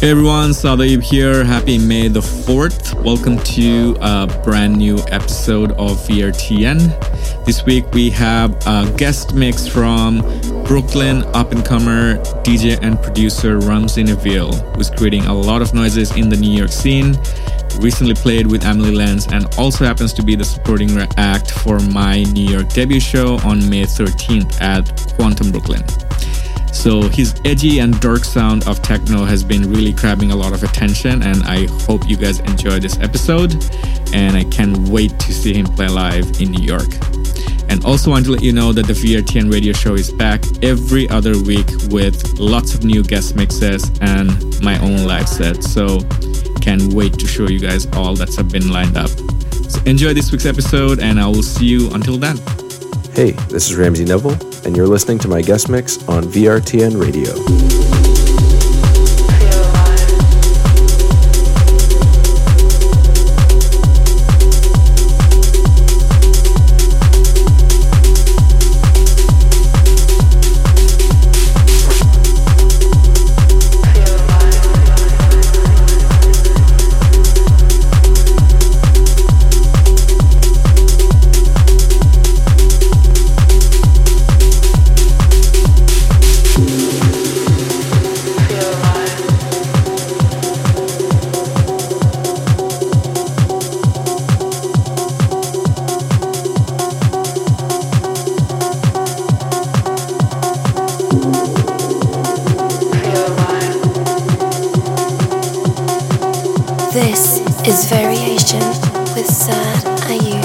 Hey everyone, Sadaib here. Happy May the 4th. Welcome to a brand new episode of VRTN. This week we have a guest mix from Brooklyn up and comer DJ and producer Ramsey Neville, who's creating a lot of noises in the New York scene. Recently played with Amelie Lens and also happens to be the supporting act for my New York debut show on May 13th at Quantum Brooklyn. So his edgy and dark sound of techno has been really grabbing a lot of attention, and I hope you guys enjoy this episode. And I can't wait to see him play live in New York. And also want to let you know that the VRTN radio show is back every other week with lots of new guest mixes and my own live set. So can't wait to show you guys all that's been lined up. So enjoy this week's episode, and I will see you until then. Hey, this is Ramsey Neville, and you're listening to my guest mix on VRTN Radio. this sad are you?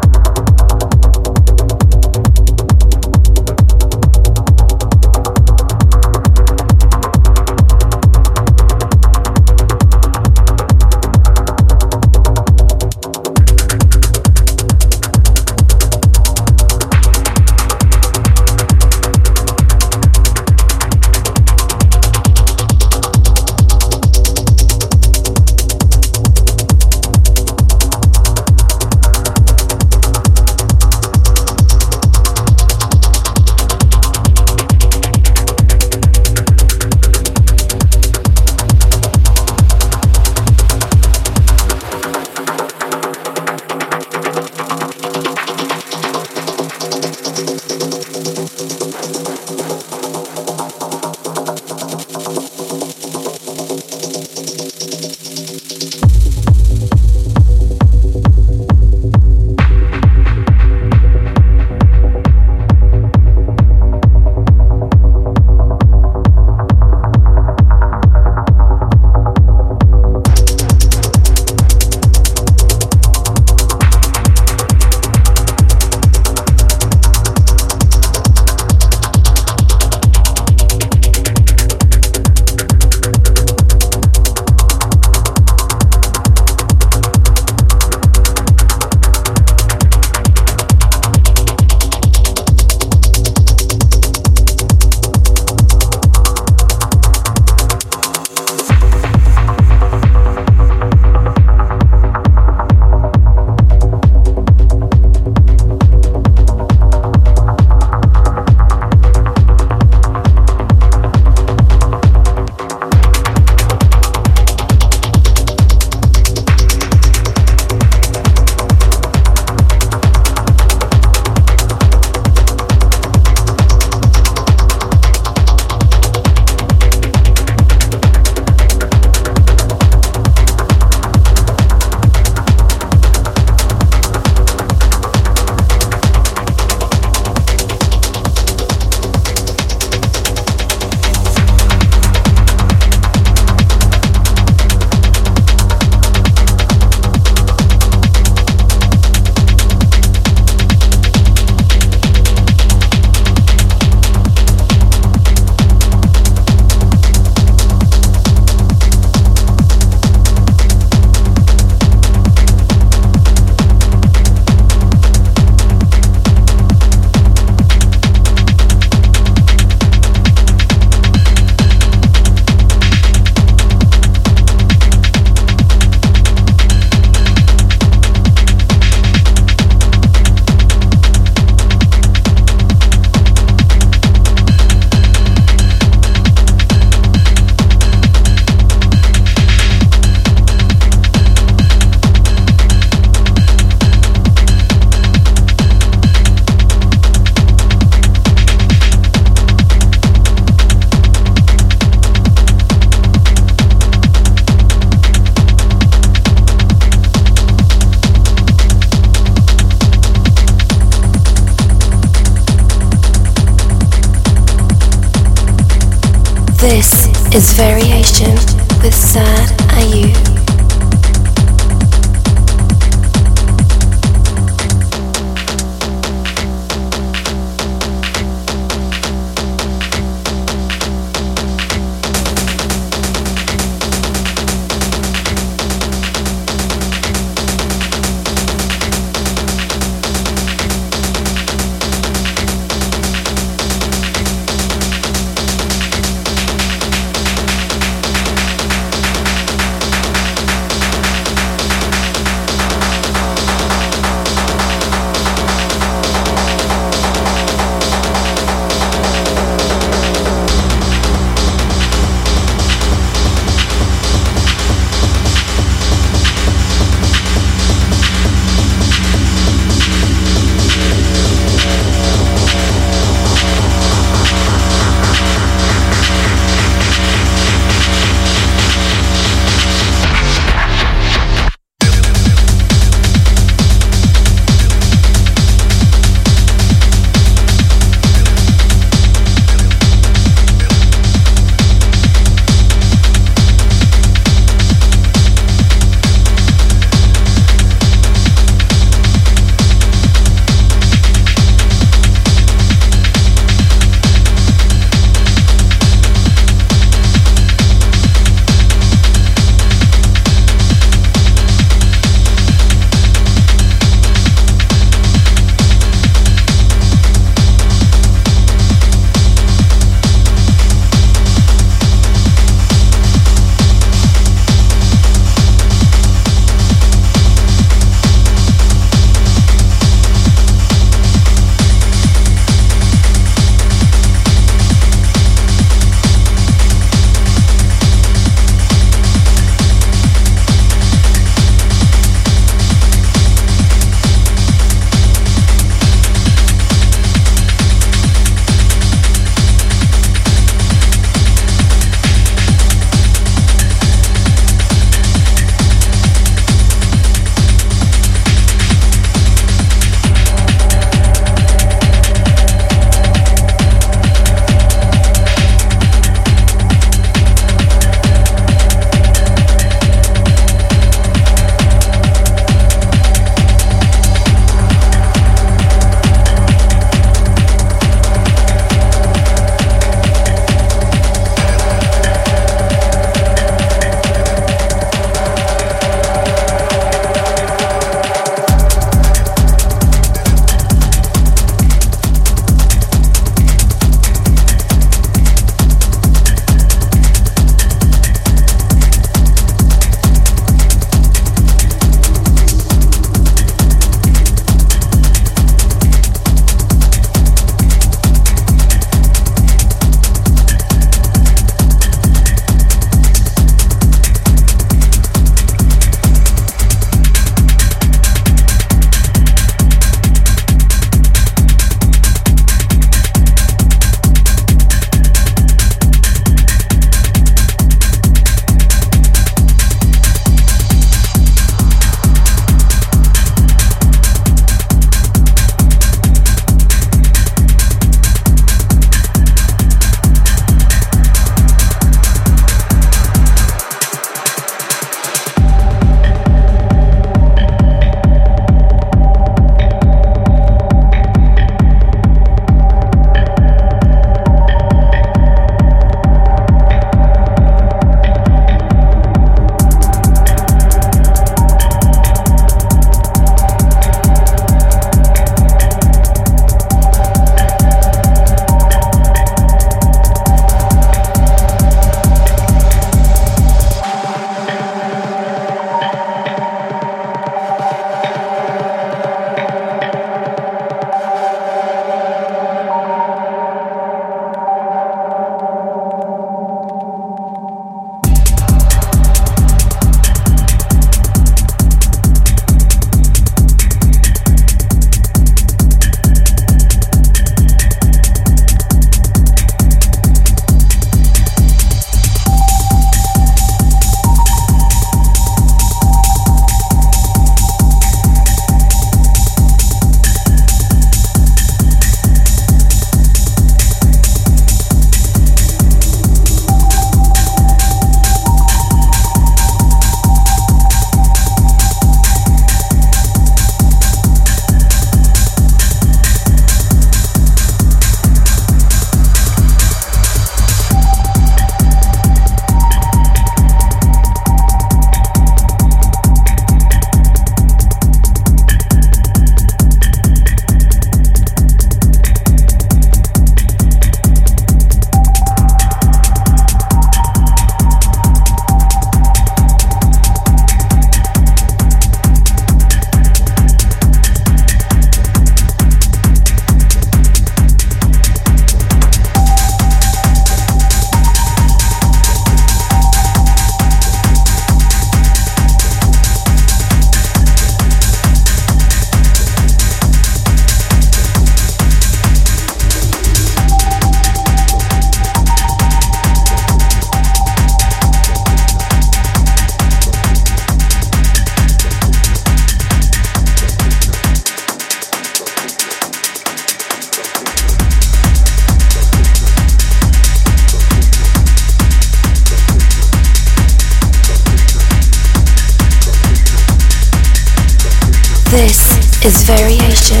This is Variation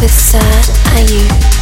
with Sad Ayu.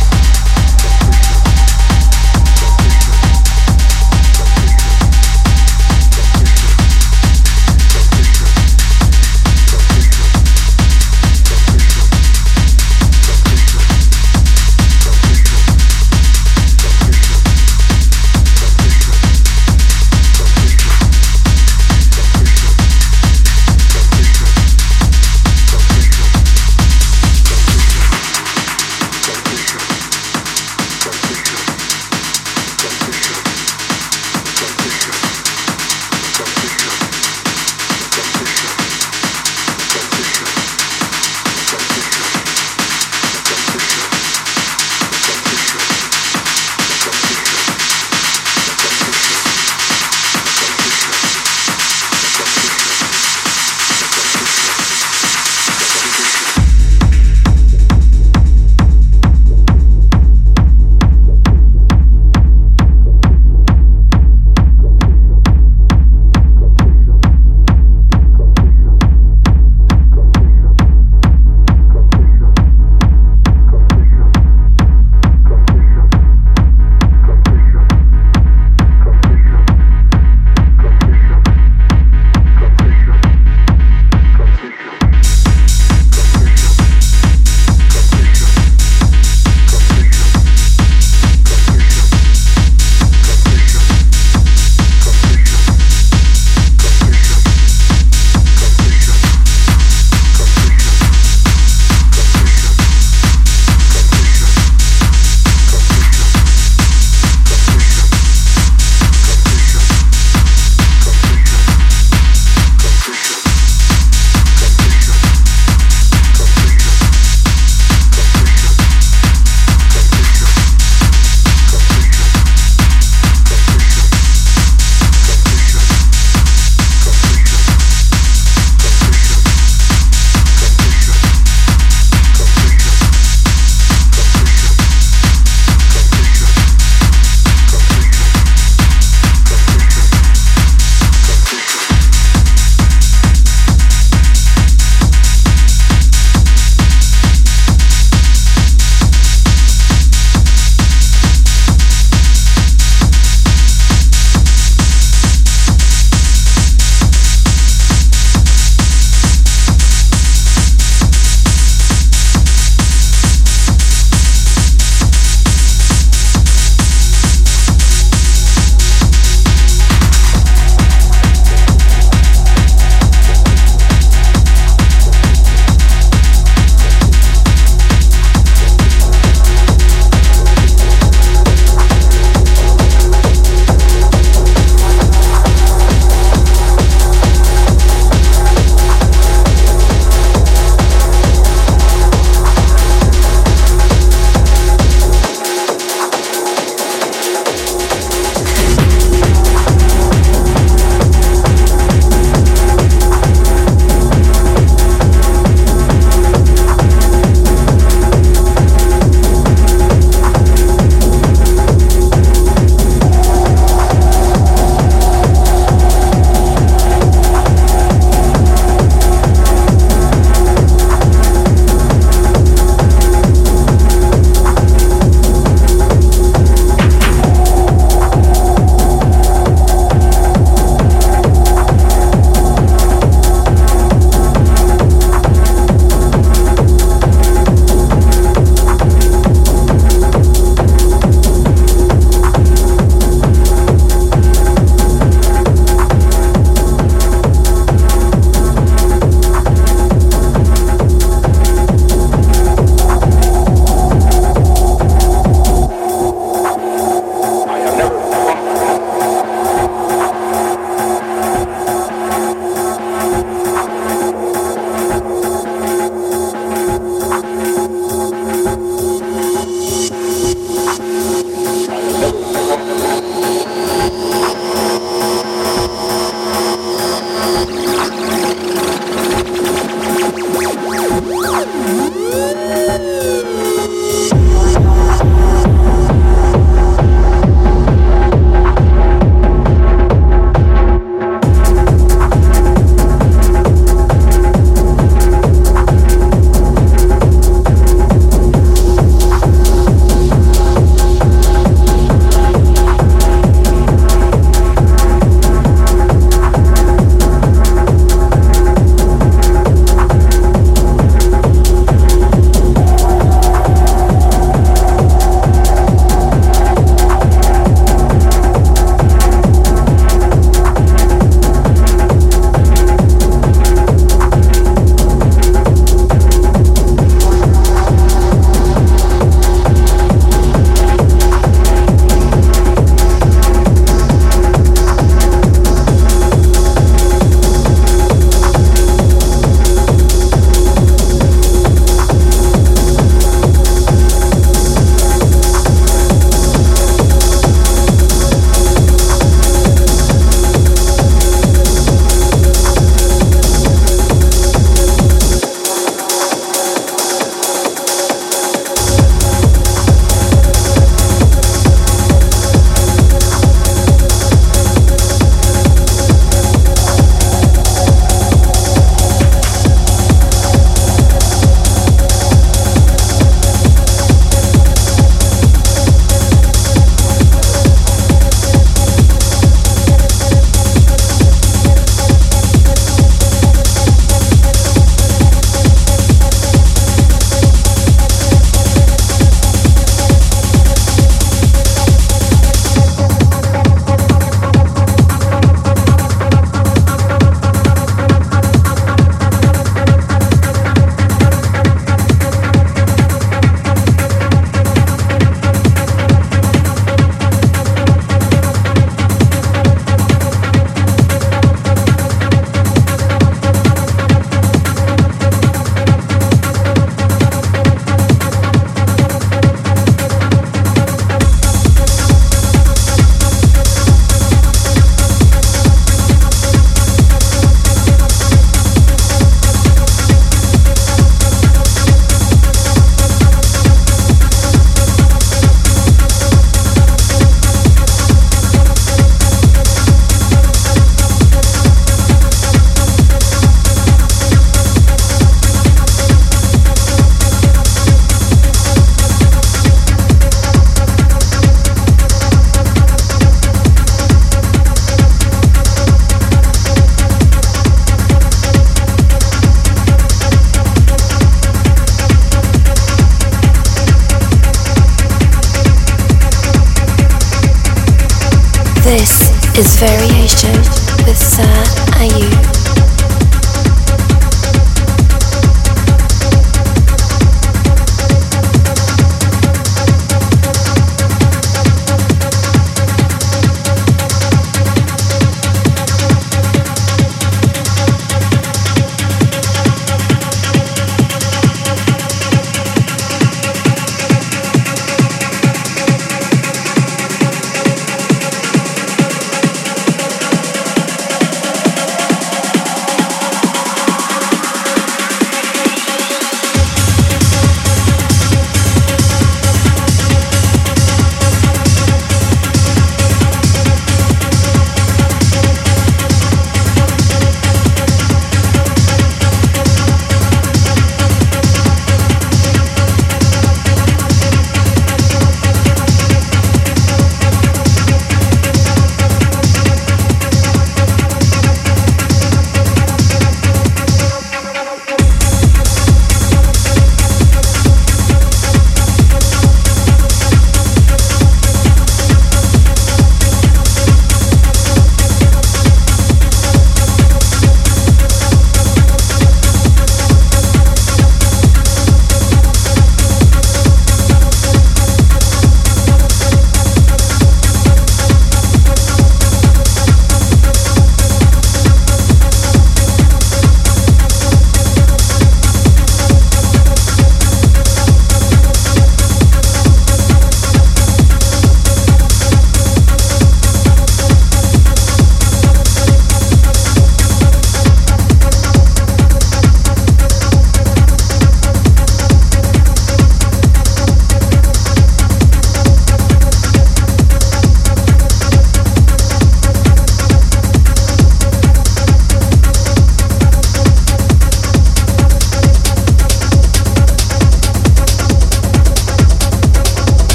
Is Variation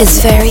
is Variation